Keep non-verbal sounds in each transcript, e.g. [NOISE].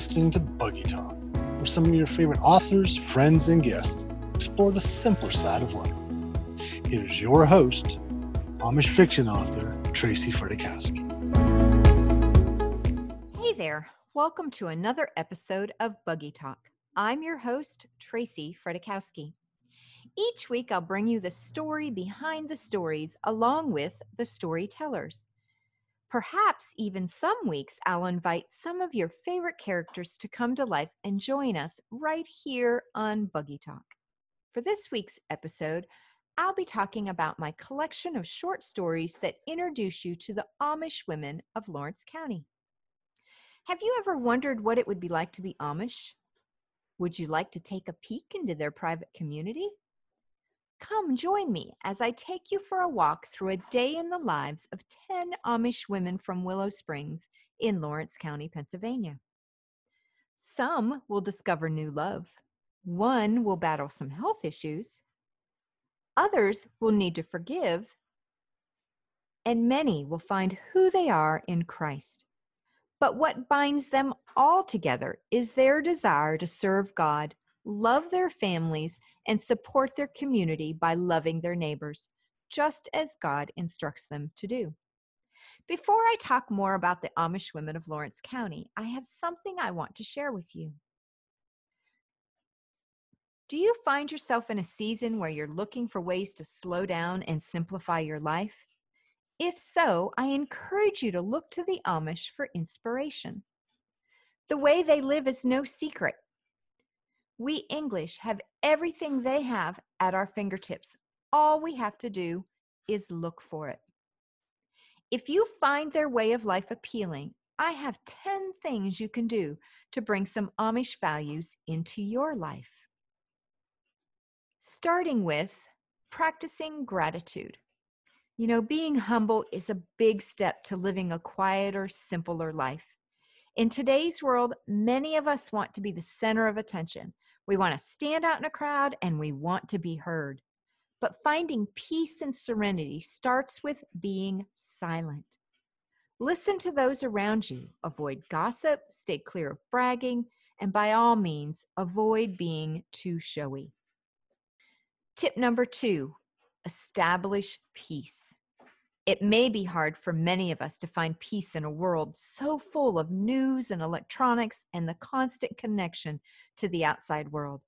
listening to Buggy Talk, where some of your favorite authors, friends, and guests explore the simpler side of life. Here's your host, Amish fiction author Tracy Fredrychowski. Hey there. Welcome to another episode of Buggy Talk. I'm your host, Tracy Fredrychowski. Each week, I'll bring you the story behind the stories along with the storytellers. Perhaps even some weeks, I'll invite some of your favorite characters to come to life and join us right here on Buggy Talk. For this week's episode, I'll be talking about my collection of short stories that introduce you to the Amish women of Lawrence County. Have you ever wondered what it would be like to be Amish? Would you like to take a peek into their private community? Come join me as I take you for a walk through a day in the lives of 10 Amish women from Willow Springs in Lawrence County, Pennsylvania. Some will discover new love. One will battle some health issues. Others will need to forgive. And many will find who they are in Christ. But what binds them all together is their desire to serve God, love their families, and support their community by loving their neighbors, just as God instructs them to do. Before I talk more about the Amish women of Lawrence County, I have something I want to share with you. Do you find yourself in a season where you're looking for ways to slow down and simplify your life? If so, I encourage you to look to the Amish for inspiration. The way they live is no secret. We English have everything they have at our fingertips. All we have to do is look for it. If you find their way of life appealing, I have 10 things you can do to bring some Amish values into your life. Starting with practicing gratitude. You know, being humble is a big step to living a quieter, simpler life. In today's world, many of us want to be the center of attention. We want to stand out in a crowd and we want to be heard. But finding peace and serenity starts with being silent. Listen to those around you. Avoid gossip, stay clear of bragging, and by all means, avoid being too showy. Tip number two establish peace. It may be hard for many of us to find peace in a world so full of news and electronics and the constant connection to the outside world.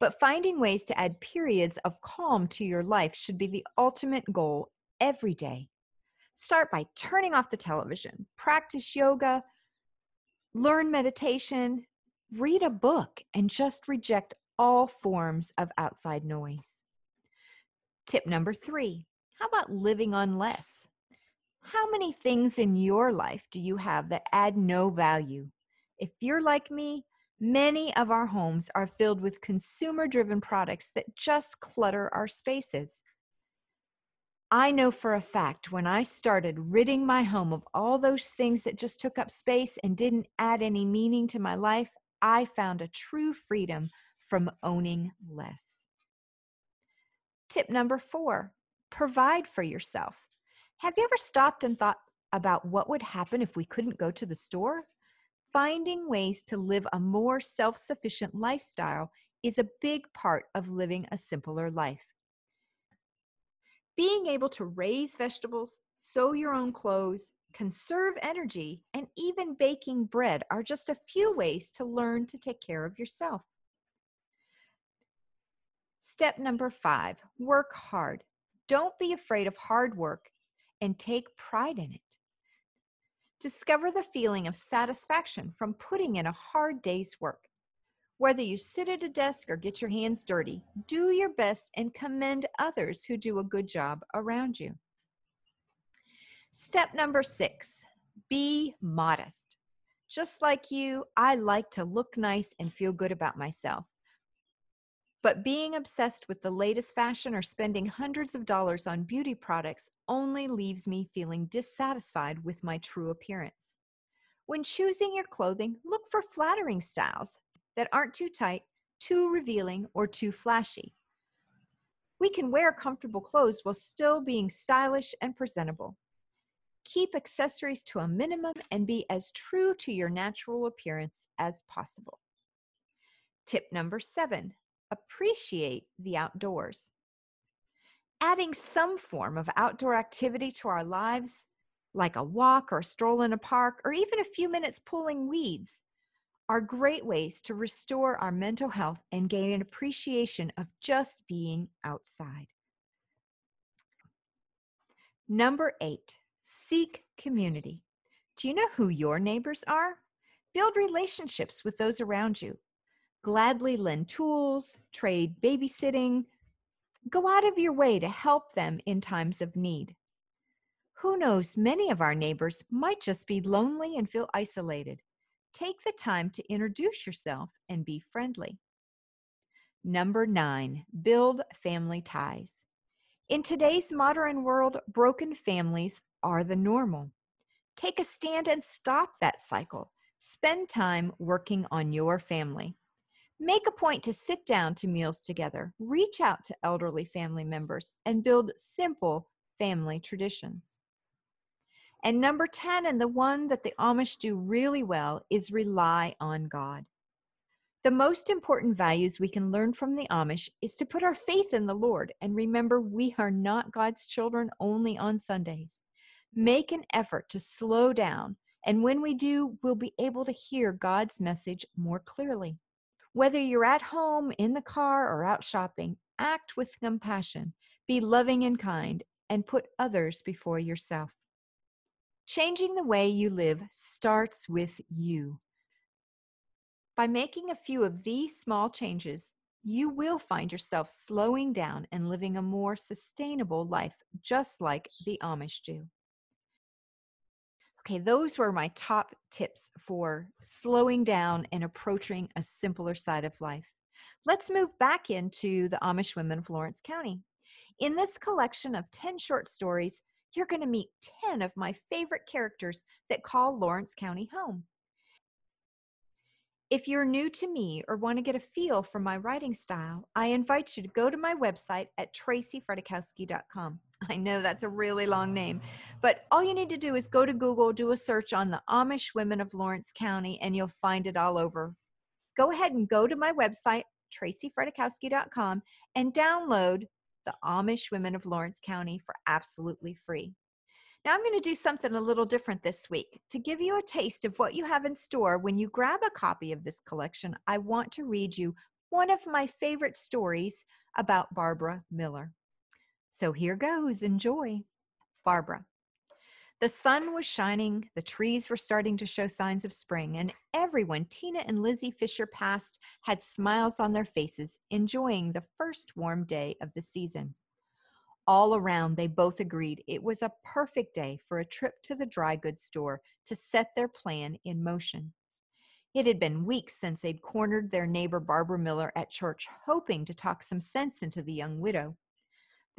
But finding ways to add periods of calm to your life should be the ultimate goal every day. Start by turning off the television, practice yoga, learn meditation, read a book, and just reject all forms of outside noise. Tip number three how about living on less? How many things in your life do you have that add no value? If you're like me, many of our homes are filled with consumer driven products that just clutter our spaces. I know for a fact when I started ridding my home of all those things that just took up space and didn't add any meaning to my life, I found a true freedom from owning less. Tip number four provide for yourself. Have you ever stopped and thought about what would happen if we couldn't go to the store? Finding ways to live a more self sufficient lifestyle is a big part of living a simpler life. Being able to raise vegetables, sew your own clothes, conserve energy, and even baking bread are just a few ways to learn to take care of yourself. Step number five work hard. Don't be afraid of hard work and take pride in it. Discover the feeling of satisfaction from putting in a hard day's work. Whether you sit at a desk or get your hands dirty, do your best and commend others who do a good job around you. Step number six be modest. Just like you, I like to look nice and feel good about myself. But being obsessed with the latest fashion or spending hundreds of dollars on beauty products only leaves me feeling dissatisfied with my true appearance. When choosing your clothing, look for flattering styles that aren't too tight, too revealing, or too flashy. We can wear comfortable clothes while still being stylish and presentable. Keep accessories to a minimum and be as true to your natural appearance as possible. Tip number seven appreciate the outdoors. Adding some form of outdoor activity to our lives, like a walk or a stroll in a park, or even a few minutes pulling weeds, are great ways to restore our mental health and gain an appreciation of just being outside. Number eight, seek community. Do you know who your neighbors are? Build relationships with those around you. Gladly lend tools, trade babysitting. Go out of your way to help them in times of need. Who knows, many of our neighbors might just be lonely and feel isolated. Take the time to introduce yourself and be friendly. Number nine, build family ties. In today's modern world, broken families are the normal. Take a stand and stop that cycle. Spend time working on your family. Make a point to sit down to meals together. Reach out to elderly family members and build simple family traditions. And number 10, and the one that the Amish do really well, is rely on God. The most important values we can learn from the Amish is to put our faith in the Lord and remember we are not God's children only on Sundays. Make an effort to slow down, and when we do, we'll be able to hear God's message more clearly. Whether you're at home, in the car, or out shopping, act with compassion, be loving and kind, and put others before yourself. Changing the way you live starts with you. By making a few of these small changes, you will find yourself slowing down and living a more sustainable life, just like the Amish do. Okay, those were my top tips for slowing down and approaching a simpler side of life. Let's move back into the Amish women of Lawrence County. In this collection of 10 short stories, you're going to meet 10 of my favorite characters that call Lawrence County home. If you're new to me or want to get a feel for my writing style, I invite you to go to my website at tracyfredrychowski.com. I know that's a really long name, but all you need to do is go to Google, do a search on the Amish Women of Lawrence County, and you'll find it all over. Go ahead and go to my website, tracyfredrychowski.com, and download the Amish Women of Lawrence County for absolutely free. Now, I'm going to do something a little different this week. To give you a taste of what you have in store when you grab a copy of this collection, I want to read you one of my favorite stories about Barbara Miller. So here goes. Enjoy. Barbara. The sun was shining, the trees were starting to show signs of spring, and everyone Tina and Lizzie Fisher passed had smiles on their faces, enjoying the first warm day of the season. All around, they both agreed it was a perfect day for a trip to the dry goods store to set their plan in motion. It had been weeks since they'd cornered their neighbor Barbara Miller at church, hoping to talk some sense into the young widow.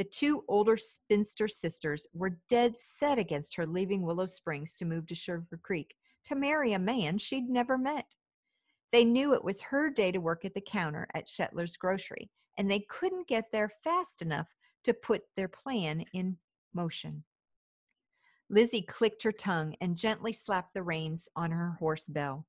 The two older spinster sisters were dead set against her leaving Willow Springs to move to Sugar Creek to marry a man she'd never met. They knew it was her day to work at the counter at Shetler's Grocery, and they couldn't get there fast enough to put their plan in motion. Lizzie clicked her tongue and gently slapped the reins on her horse Belle.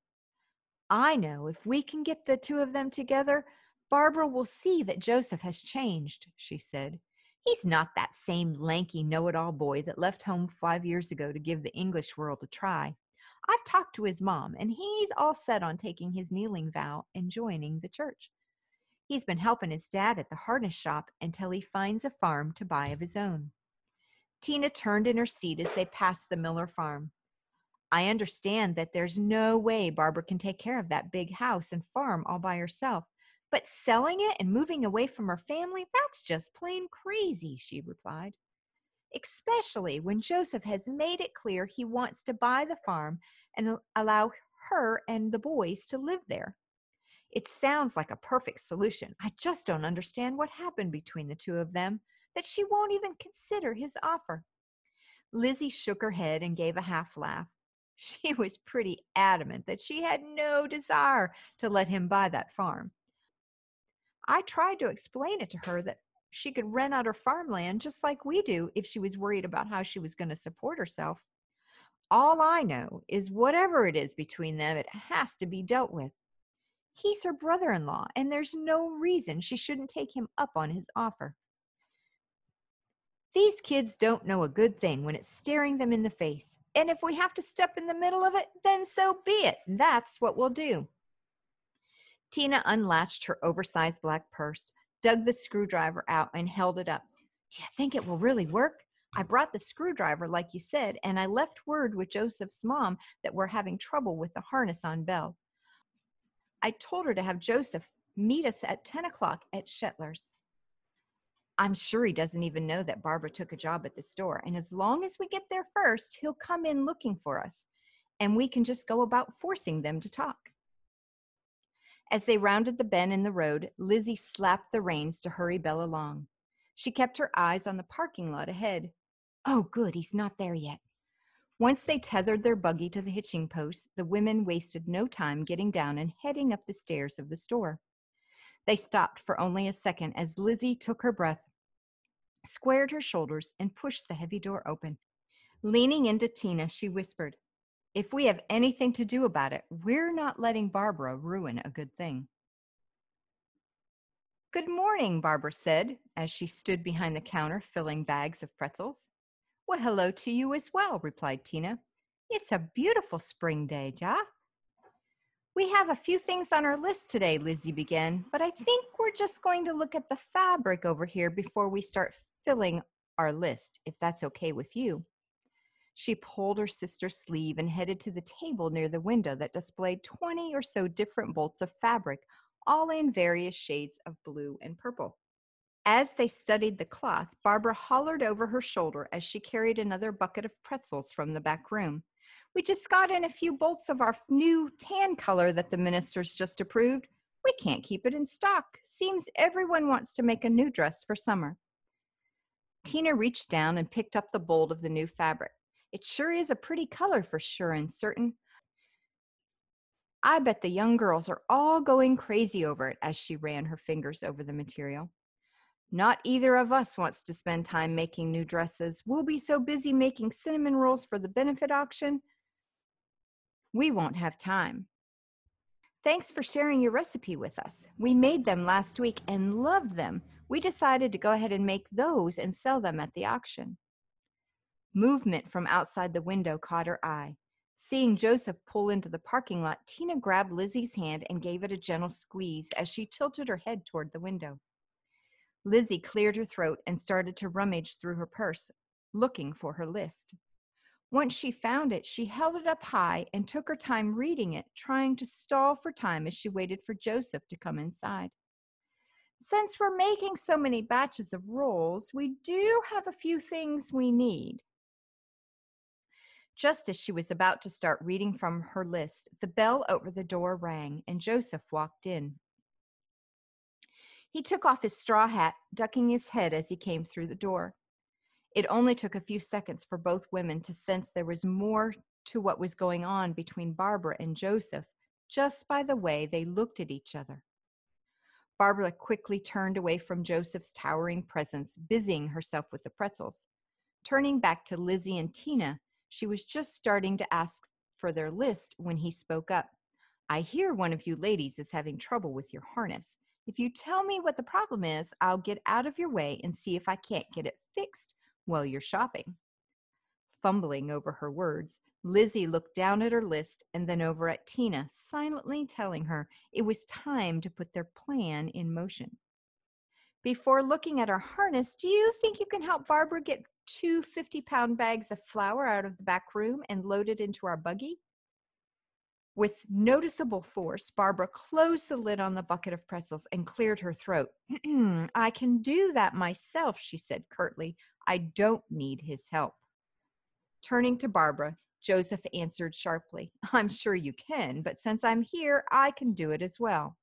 I know if we can get the two of them together, Barbara will see that Joseph has changed, she said. He's not that same lanky know it all boy that left home five years ago to give the English world a try. I've talked to his mom, and he's all set on taking his kneeling vow and joining the church. He's been helping his dad at the harness shop until he finds a farm to buy of his own. Tina turned in her seat as they passed the Miller farm. I understand that there's no way Barbara can take care of that big house and farm all by herself. But selling it and moving away from her family, that's just plain crazy, she replied. Especially when Joseph has made it clear he wants to buy the farm and allow her and the boys to live there. It sounds like a perfect solution. I just don't understand what happened between the two of them that she won't even consider his offer. Lizzie shook her head and gave a half laugh. She was pretty adamant that she had no desire to let him buy that farm. I tried to explain it to her that she could rent out her farmland just like we do if she was worried about how she was going to support herself. All I know is whatever it is between them, it has to be dealt with. He's her brother in law, and there's no reason she shouldn't take him up on his offer. These kids don't know a good thing when it's staring them in the face. And if we have to step in the middle of it, then so be it. That's what we'll do. Tina unlatched her oversized black purse, dug the screwdriver out, and held it up. Do you think it will really work? I brought the screwdriver, like you said, and I left word with Joseph's mom that we're having trouble with the harness on Belle. I told her to have Joseph meet us at 10 o'clock at Shetler's. I'm sure he doesn't even know that Barbara took a job at the store. And as long as we get there first, he'll come in looking for us. And we can just go about forcing them to talk. As they rounded the bend in the road, Lizzie slapped the reins to hurry Belle along. She kept her eyes on the parking lot ahead. Oh, good, he's not there yet. Once they tethered their buggy to the hitching post, the women wasted no time getting down and heading up the stairs of the store. They stopped for only a second as Lizzie took her breath, squared her shoulders, and pushed the heavy door open. Leaning into Tina, she whispered, If we have anything to do about it, we're not letting Barbara ruin a good thing. Good morning, Barbara said as she stood behind the counter filling bags of pretzels. Well, hello to you as well, replied Tina. It's a beautiful spring day, Ja. We have a few things on our list today, Lizzie began, but I think we're just going to look at the fabric over here before we start filling our list, if that's okay with you. She pulled her sister's sleeve and headed to the table near the window that displayed 20 or so different bolts of fabric, all in various shades of blue and purple. As they studied the cloth, Barbara hollered over her shoulder as she carried another bucket of pretzels from the back room. We just got in a few bolts of our new tan color that the ministers just approved. We can't keep it in stock. Seems everyone wants to make a new dress for summer. Tina reached down and picked up the bolt of the new fabric. It sure is a pretty color for sure and certain. I bet the young girls are all going crazy over it as she ran her fingers over the material. Not either of us wants to spend time making new dresses. We'll be so busy making cinnamon rolls for the benefit auction we won't have time. Thanks for sharing your recipe with us. We made them last week and loved them. We decided to go ahead and make those and sell them at the auction. Movement from outside the window caught her eye. Seeing Joseph pull into the parking lot, Tina grabbed Lizzie's hand and gave it a gentle squeeze as she tilted her head toward the window. Lizzie cleared her throat and started to rummage through her purse, looking for her list. Once she found it, she held it up high and took her time reading it, trying to stall for time as she waited for Joseph to come inside. Since we're making so many batches of rolls, we do have a few things we need. Just as she was about to start reading from her list, the bell over the door rang and Joseph walked in. He took off his straw hat, ducking his head as he came through the door. It only took a few seconds for both women to sense there was more to what was going on between Barbara and Joseph just by the way they looked at each other. Barbara quickly turned away from Joseph's towering presence, busying herself with the pretzels. Turning back to Lizzie and Tina, she was just starting to ask for their list when he spoke up. I hear one of you ladies is having trouble with your harness. If you tell me what the problem is, I'll get out of your way and see if I can't get it fixed while you're shopping. Fumbling over her words, Lizzie looked down at her list and then over at Tina, silently telling her it was time to put their plan in motion. Before looking at our harness, do you think you can help Barbara get two 50 pound bags of flour out of the back room and load it into our buggy? With noticeable force, Barbara closed the lid on the bucket of pretzels and cleared her throat. [CLEARS THROAT] I can do that myself, she said curtly. I don't need his help. Turning to Barbara, Joseph answered sharply, I'm sure you can, but since I'm here, I can do it as well.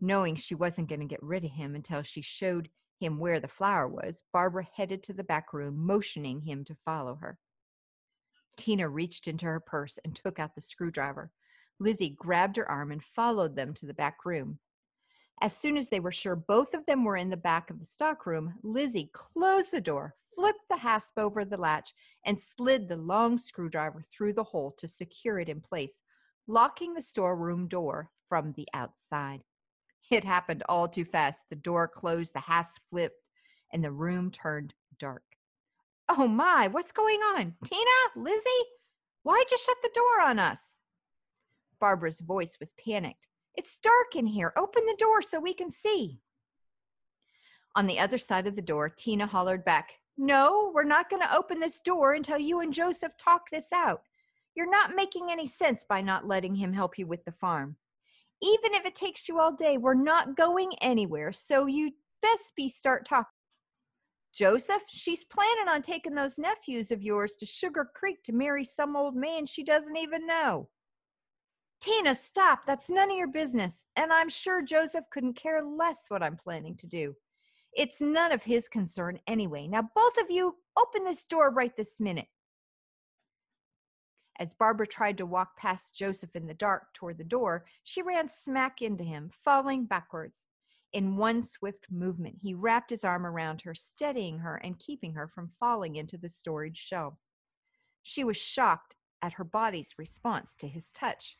Knowing she wasn't going to get rid of him until she showed him where the flower was, Barbara headed to the back room, motioning him to follow her. Tina reached into her purse and took out the screwdriver. Lizzie grabbed her arm and followed them to the back room. As soon as they were sure both of them were in the back of the stockroom, Lizzie closed the door, flipped the hasp over the latch, and slid the long screwdriver through the hole to secure it in place, locking the storeroom door from the outside. It happened all too fast. The door closed, the hasp flipped, and the room turned dark. Oh my, what's going on? Tina? Lizzie? Why'd you shut the door on us? Barbara's voice was panicked. It's dark in here. Open the door so we can see. On the other side of the door, Tina hollered back, No, we're not going to open this door until you and Joseph talk this out. You're not making any sense by not letting him help you with the farm. Even if it takes you all day, we're not going anywhere, so you best be start talking. Joseph, she's planning on taking those nephews of yours to Sugar Creek to marry some old man she doesn't even know. Tina, stop. That's none of your business. And I'm sure Joseph couldn't care less what I'm planning to do. It's none of his concern anyway. Now, both of you, open this door right this minute. As Barbara tried to walk past Joseph in the dark toward the door, she ran smack into him, falling backwards. In one swift movement, he wrapped his arm around her, steadying her and keeping her from falling into the storage shelves. She was shocked at her body's response to his touch.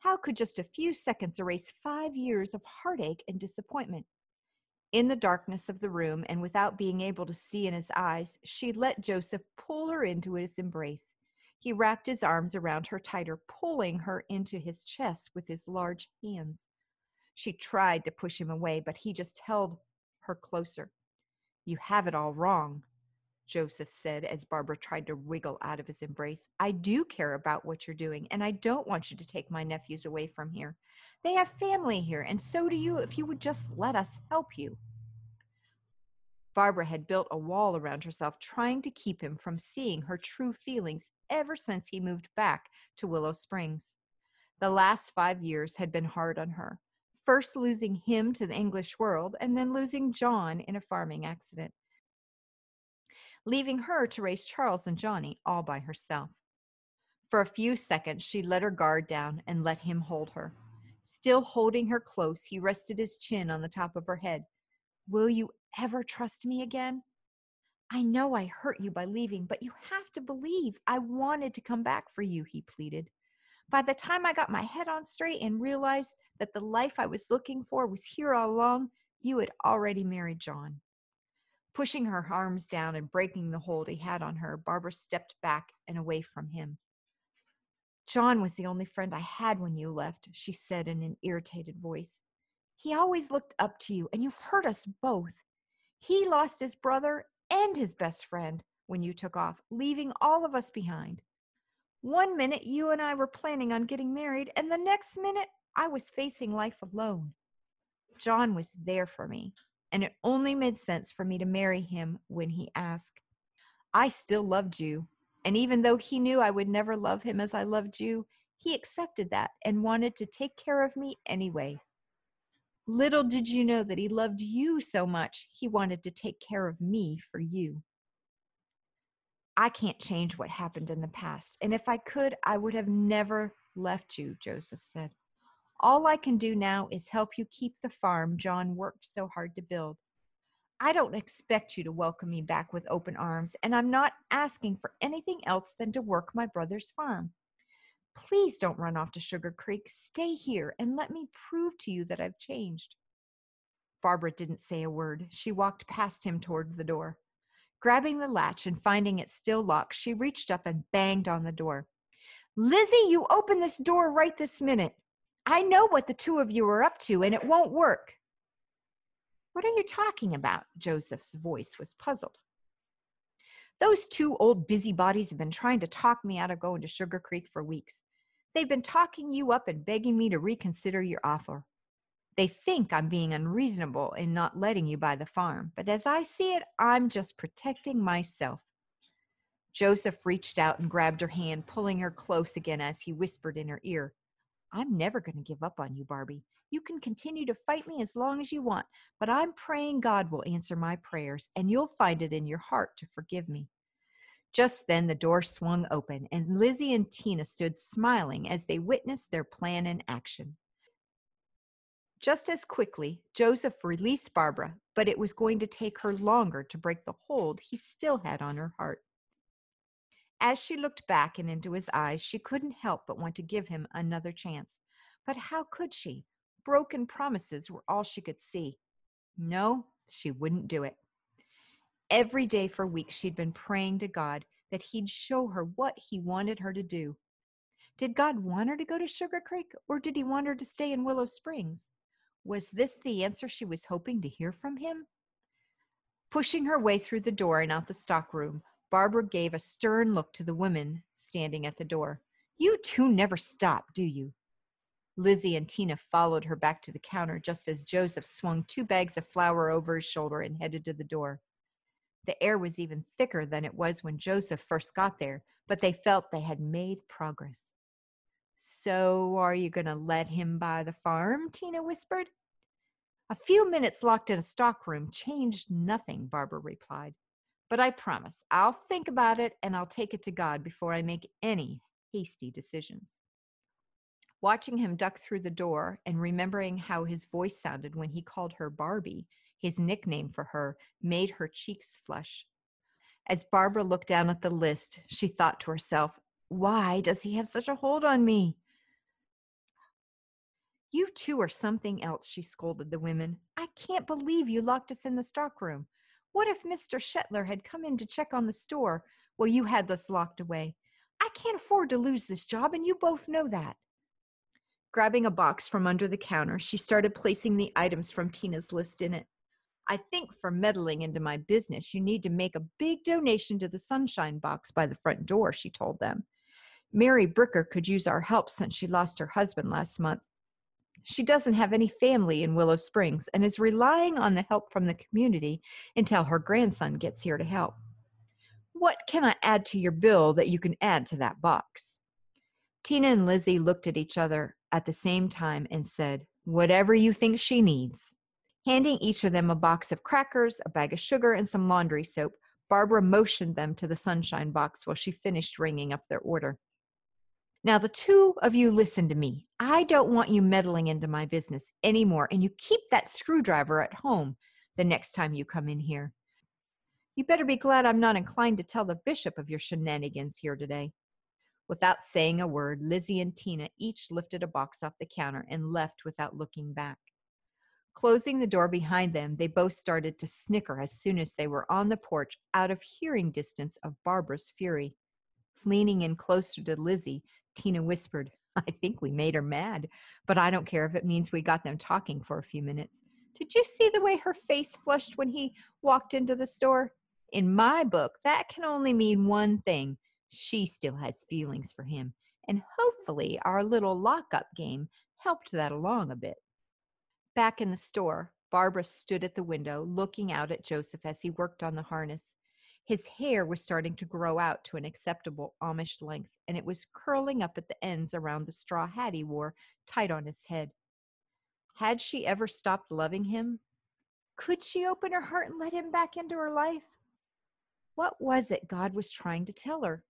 How could just a few seconds erase five years of heartache and disappointment? In the darkness of the room and without being able to see in his eyes, she let Joseph pull her into his embrace. He wrapped his arms around her tighter, pulling her into his chest with his large hands. She tried to push him away, but he just held her closer. You have it all wrong, Joseph said as Barbara tried to wriggle out of his embrace. I do care about what you're doing, and I don't want you to take my nephews away from here. They have family here, and so do you if you would just let us help you. Barbara had built a wall around herself, trying to keep him from seeing her true feelings ever since he moved back to Willow Springs. The last five years had been hard on her, first losing him to the English world, and then losing John in a farming accident, leaving her to raise Charles and Johnny all by herself. For a few seconds, she let her guard down and let him hold her. Still holding her close, he rested his chin on the top of her head. Will you ever trust me again? I know I hurt you by leaving, but you have to believe I wanted to come back for you, he pleaded. By the time I got my head on straight and realized that the life I was looking for was here all along, you had already married John. Pushing her arms down and breaking the hold he had on her, Barbara stepped back and away from him. John was the only friend I had when you left, she said in an irritated voice. He always looked up to you, and you've hurt us both. He lost his brother and his best friend when you took off, leaving all of us behind. One minute you and I were planning on getting married, and the next minute I was facing life alone. John was there for me, and it only made sense for me to marry him when he asked. I still loved you, and even though he knew I would never love him as I loved you, he accepted that and wanted to take care of me anyway. Little did you know that he loved you so much, he wanted to take care of me for you. I can't change what happened in the past, and if I could, I would have never left you, Joseph said. All I can do now is help you keep the farm John worked so hard to build. I don't expect you to welcome me back with open arms, and I'm not asking for anything else than to work my brother's farm. Please don't run off to Sugar Creek. Stay here and let me prove to you that I've changed. Barbara didn't say a word. She walked past him towards the door. Grabbing the latch and finding it still locked, she reached up and banged on the door. Lizzie, you open this door right this minute. I know what the two of you are up to, and it won't work. What are you talking about? Joseph's voice was puzzled. Those two old busybodies have been trying to talk me out of going to Sugar Creek for weeks. They've been talking you up and begging me to reconsider your offer. They think I'm being unreasonable in not letting you buy the farm, but as I see it, I'm just protecting myself. Joseph reached out and grabbed her hand, pulling her close again as he whispered in her ear, I'm never going to give up on you, Barbie. You can continue to fight me as long as you want, but I'm praying God will answer my prayers and you'll find it in your heart to forgive me. Just then the door swung open, and Lizzie and Tina stood smiling as they witnessed their plan in action. Just as quickly, Joseph released Barbara, but it was going to take her longer to break the hold he still had on her heart. As she looked back and into his eyes, she couldn't help but want to give him another chance. But how could she? Broken promises were all she could see. No, she wouldn't do it. Every day for weeks, she'd been praying to God that He'd show her what He wanted her to do. Did God want her to go to Sugar Creek, or did He want her to stay in Willow Springs? Was this the answer she was hoping to hear from Him? Pushing her way through the door and out the stockroom, Barbara gave a stern look to the women standing at the door. You two never stop, do you? Lizzie and Tina followed her back to the counter just as Joseph swung two bags of flour over his shoulder and headed to the door. The air was even thicker than it was when Joseph first got there, but they felt they had made progress. So, are you going to let him buy the farm? Tina whispered. A few minutes locked in a stockroom changed nothing, Barbara replied. But I promise I'll think about it and I'll take it to God before I make any hasty decisions. Watching him duck through the door and remembering how his voice sounded when he called her Barbie, his nickname for her, made her cheeks flush. As Barbara looked down at the list, she thought to herself, Why does he have such a hold on me? You two are something else, she scolded the women. I can't believe you locked us in the stockroom. What if Mr. Shetler had come in to check on the store while you had us locked away? I can't afford to lose this job, and you both know that. Grabbing a box from under the counter, she started placing the items from Tina's list in it. I think for meddling into my business, you need to make a big donation to the Sunshine Box by the front door, she told them. Mary Bricker could use our help since she lost her husband last month. She doesn't have any family in Willow Springs and is relying on the help from the community until her grandson gets here to help. What can I add to your bill that you can add to that box? Tina and Lizzie looked at each other at the same time and said, Whatever you think she needs. Handing each of them a box of crackers, a bag of sugar, and some laundry soap, Barbara motioned them to the sunshine box while she finished ringing up their order. Now, the two of you listen to me. I don't want you meddling into my business anymore, and you keep that screwdriver at home the next time you come in here. You better be glad I'm not inclined to tell the bishop of your shenanigans here today. Without saying a word, Lizzie and Tina each lifted a box off the counter and left without looking back. Closing the door behind them, they both started to snicker as soon as they were on the porch out of hearing distance of Barbara's fury. Leaning in closer to Lizzie, Tina whispered, [LAUGHS] I think we made her mad, but I don't care if it means we got them talking for a few minutes. Did you see the way her face flushed when he walked into the store? In my book, that can only mean one thing she still has feelings for him. And hopefully, our little lockup game helped that along a bit. Back in the store, Barbara stood at the window looking out at Joseph as he worked on the harness. His hair was starting to grow out to an acceptable Amish length, and it was curling up at the ends around the straw hat he wore tight on his head. Had she ever stopped loving him? Could she open her heart and let him back into her life? What was it God was trying to tell her?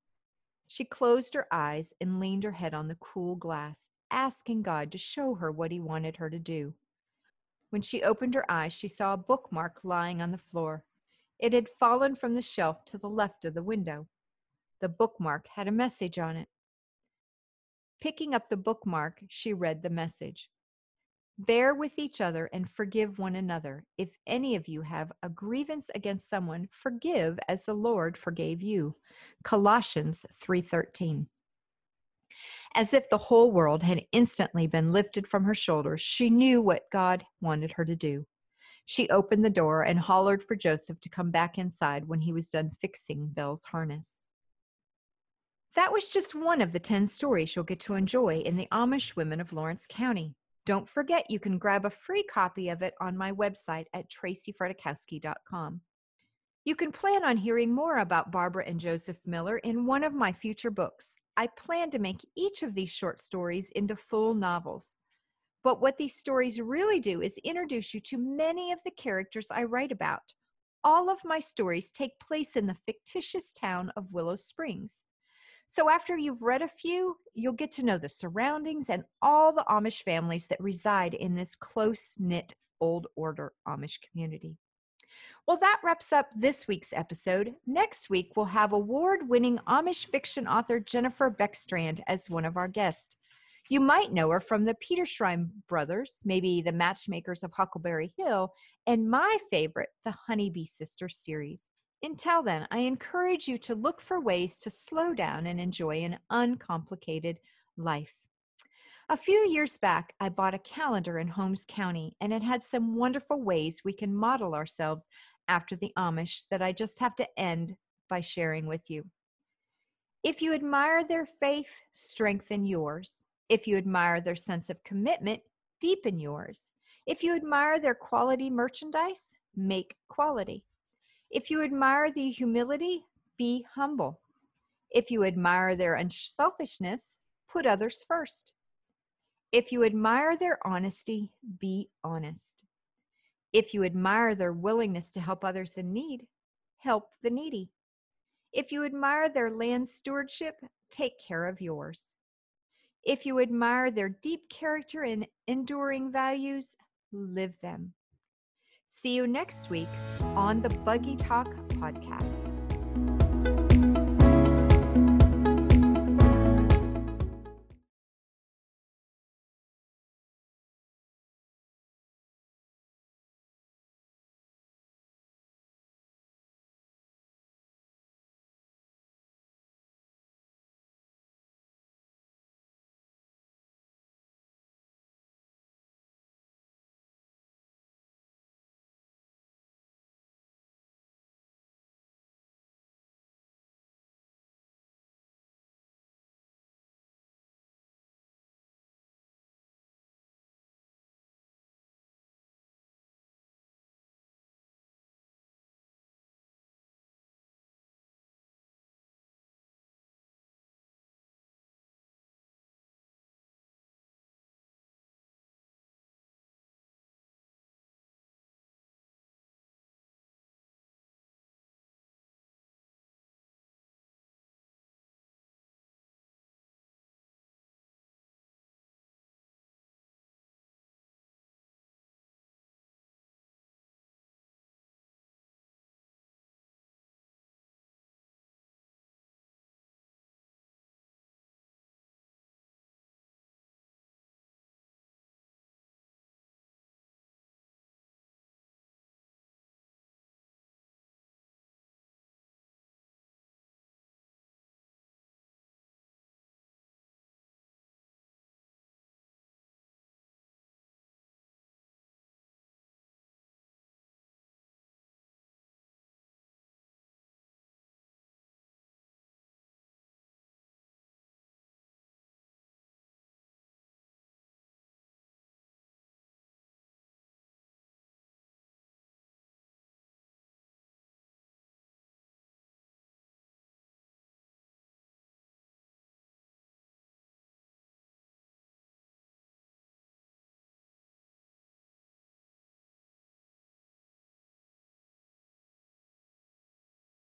She closed her eyes and leaned her head on the cool glass, asking God to show her what he wanted her to do. When she opened her eyes, she saw a bookmark lying on the floor. It had fallen from the shelf to the left of the window. The bookmark had a message on it. Picking up the bookmark, she read the message Bear with each other and forgive one another. If any of you have a grievance against someone, forgive as the Lord forgave you. Colossians 3:13. As if the whole world had instantly been lifted from her shoulders, she knew what God wanted her to do. She opened the door and hollered for Joseph to come back inside when he was done fixing Belle's harness. That was just one of the 10 stories you'll get to enjoy in the Amish Women of Lawrence County. Don't forget you can grab a free copy of it on my website at tracyfredrychowski.com. You can plan on hearing more about Barbara and Joseph Miller in one of my future books. I plan to make each of these short stories into full novels. But what these stories really do is introduce you to many of the characters I write about. All of my stories take place in the fictitious town of Willow Springs. So, after you've read a few, you'll get to know the surroundings and all the Amish families that reside in this close knit Old Order Amish community. Well, that wraps up this week's episode. Next week, we'll have award winning Amish fiction author Jennifer Beckstrand as one of our guests. You might know her from the Petersheim brothers, maybe the matchmakers of Huckleberry Hill, and my favorite, the Honeybee Sisters series. Until then, I encourage you to look for ways to slow down and enjoy an uncomplicated life. A few years back, I bought a calendar in Holmes County, and it had some wonderful ways we can model ourselves after the Amish that I just have to end by sharing with you. If you admire their faith, strengthen yours. If you admire their sense of commitment, deepen yours. If you admire their quality merchandise, make quality. If you admire the humility, be humble. If you admire their unselfishness, put others first. If you admire their honesty, be honest. If you admire their willingness to help others in need, help the needy. If you admire their land stewardship, take care of yours. If you admire their deep character and enduring values, live them. See you next week on the Buggy Talk podcast.